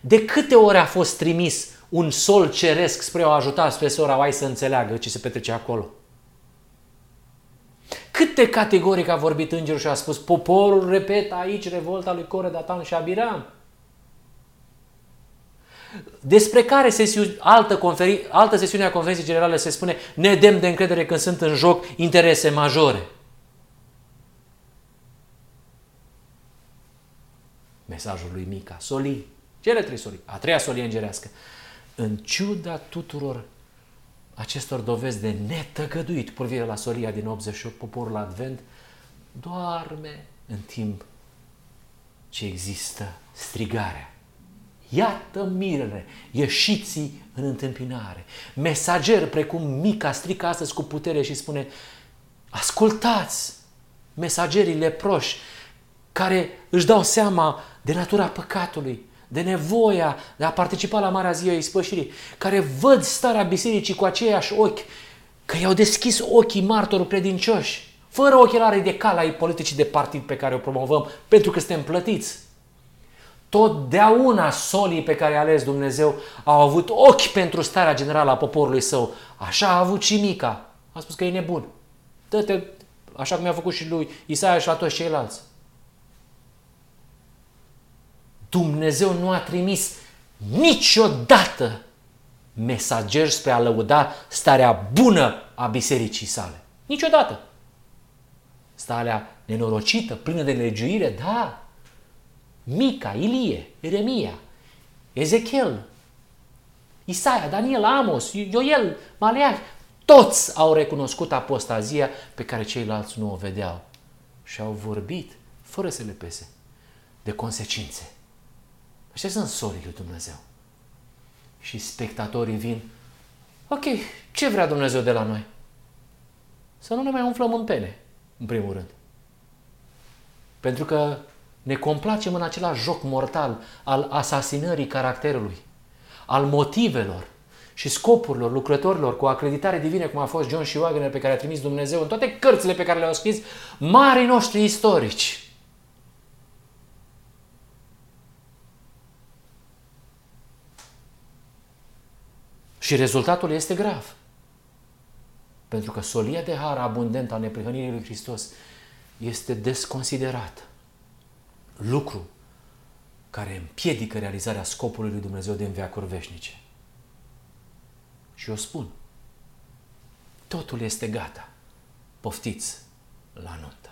de câte ori a fost trimis un sol ceresc spre o ajuta spre sora Oai să înțeleagă ce se petrece acolo? Câte categoric a vorbit îngerul și a spus poporul repetă aici revolta lui Core, Datan și Abiram? Despre care sesiuni, altă, conferi, altă sesiune a Conferinței Generale se spune ne dem de încredere când sunt în joc interese majore. Mesajul lui Mica, Soli, cele trei soli. A treia solie îngerească. În ciuda tuturor acestor dovezi de netăgăduit cu privire la solia din 88, poporul Advent doarme în timp ce există strigarea. Iată mirele, ieșiți în întâmpinare. Mesager precum Mica strică astăzi cu putere și spune ascultați mesagerii leproși care își dau seama de natura păcatului, de nevoia de a participa la Marea Zi a Ispășirii, care văd starea bisericii cu aceiași ochi, că i-au deschis ochii martorul credincioși, fără ochelarii de cal ai politicii de partid pe care o promovăm, pentru că suntem plătiți. Totdeauna solii pe care i-a ales Dumnezeu au avut ochi pentru starea generală a poporului său. Așa a avut și Mica. A spus că e nebun. Dă-te, așa cum i-a făcut și lui Isaia și la toți ceilalți. Dumnezeu nu a trimis niciodată mesageri spre a lăuda starea bună a bisericii sale. Niciodată. Starea nenorocită, plină de legiuire, da. Mica, Ilie, Eremia, Ezechiel, Isaia, Daniel, Amos, Ioel, Maleah, toți au recunoscut apostazia pe care ceilalți nu o vedeau și au vorbit, fără să le pese, de consecințe. Așa sunt sorii lui Dumnezeu. Și spectatorii vin, ok, ce vrea Dumnezeu de la noi? Să nu ne mai umflăm în pene, în primul rând. Pentru că ne complacem în același joc mortal al asasinării caracterului, al motivelor și scopurilor lucrătorilor cu acreditare divină, cum a fost John și Wagner, pe care a trimis Dumnezeu în toate cărțile pe care le-au scris marii noștri istorici. Și rezultatul este grav. Pentru că solia de har abundentă a neprihănirii lui Hristos este desconsiderată. Lucru care împiedică realizarea scopului lui Dumnezeu de înveacuri veșnice. Și eu spun, totul este gata. Poftiți la nuntă.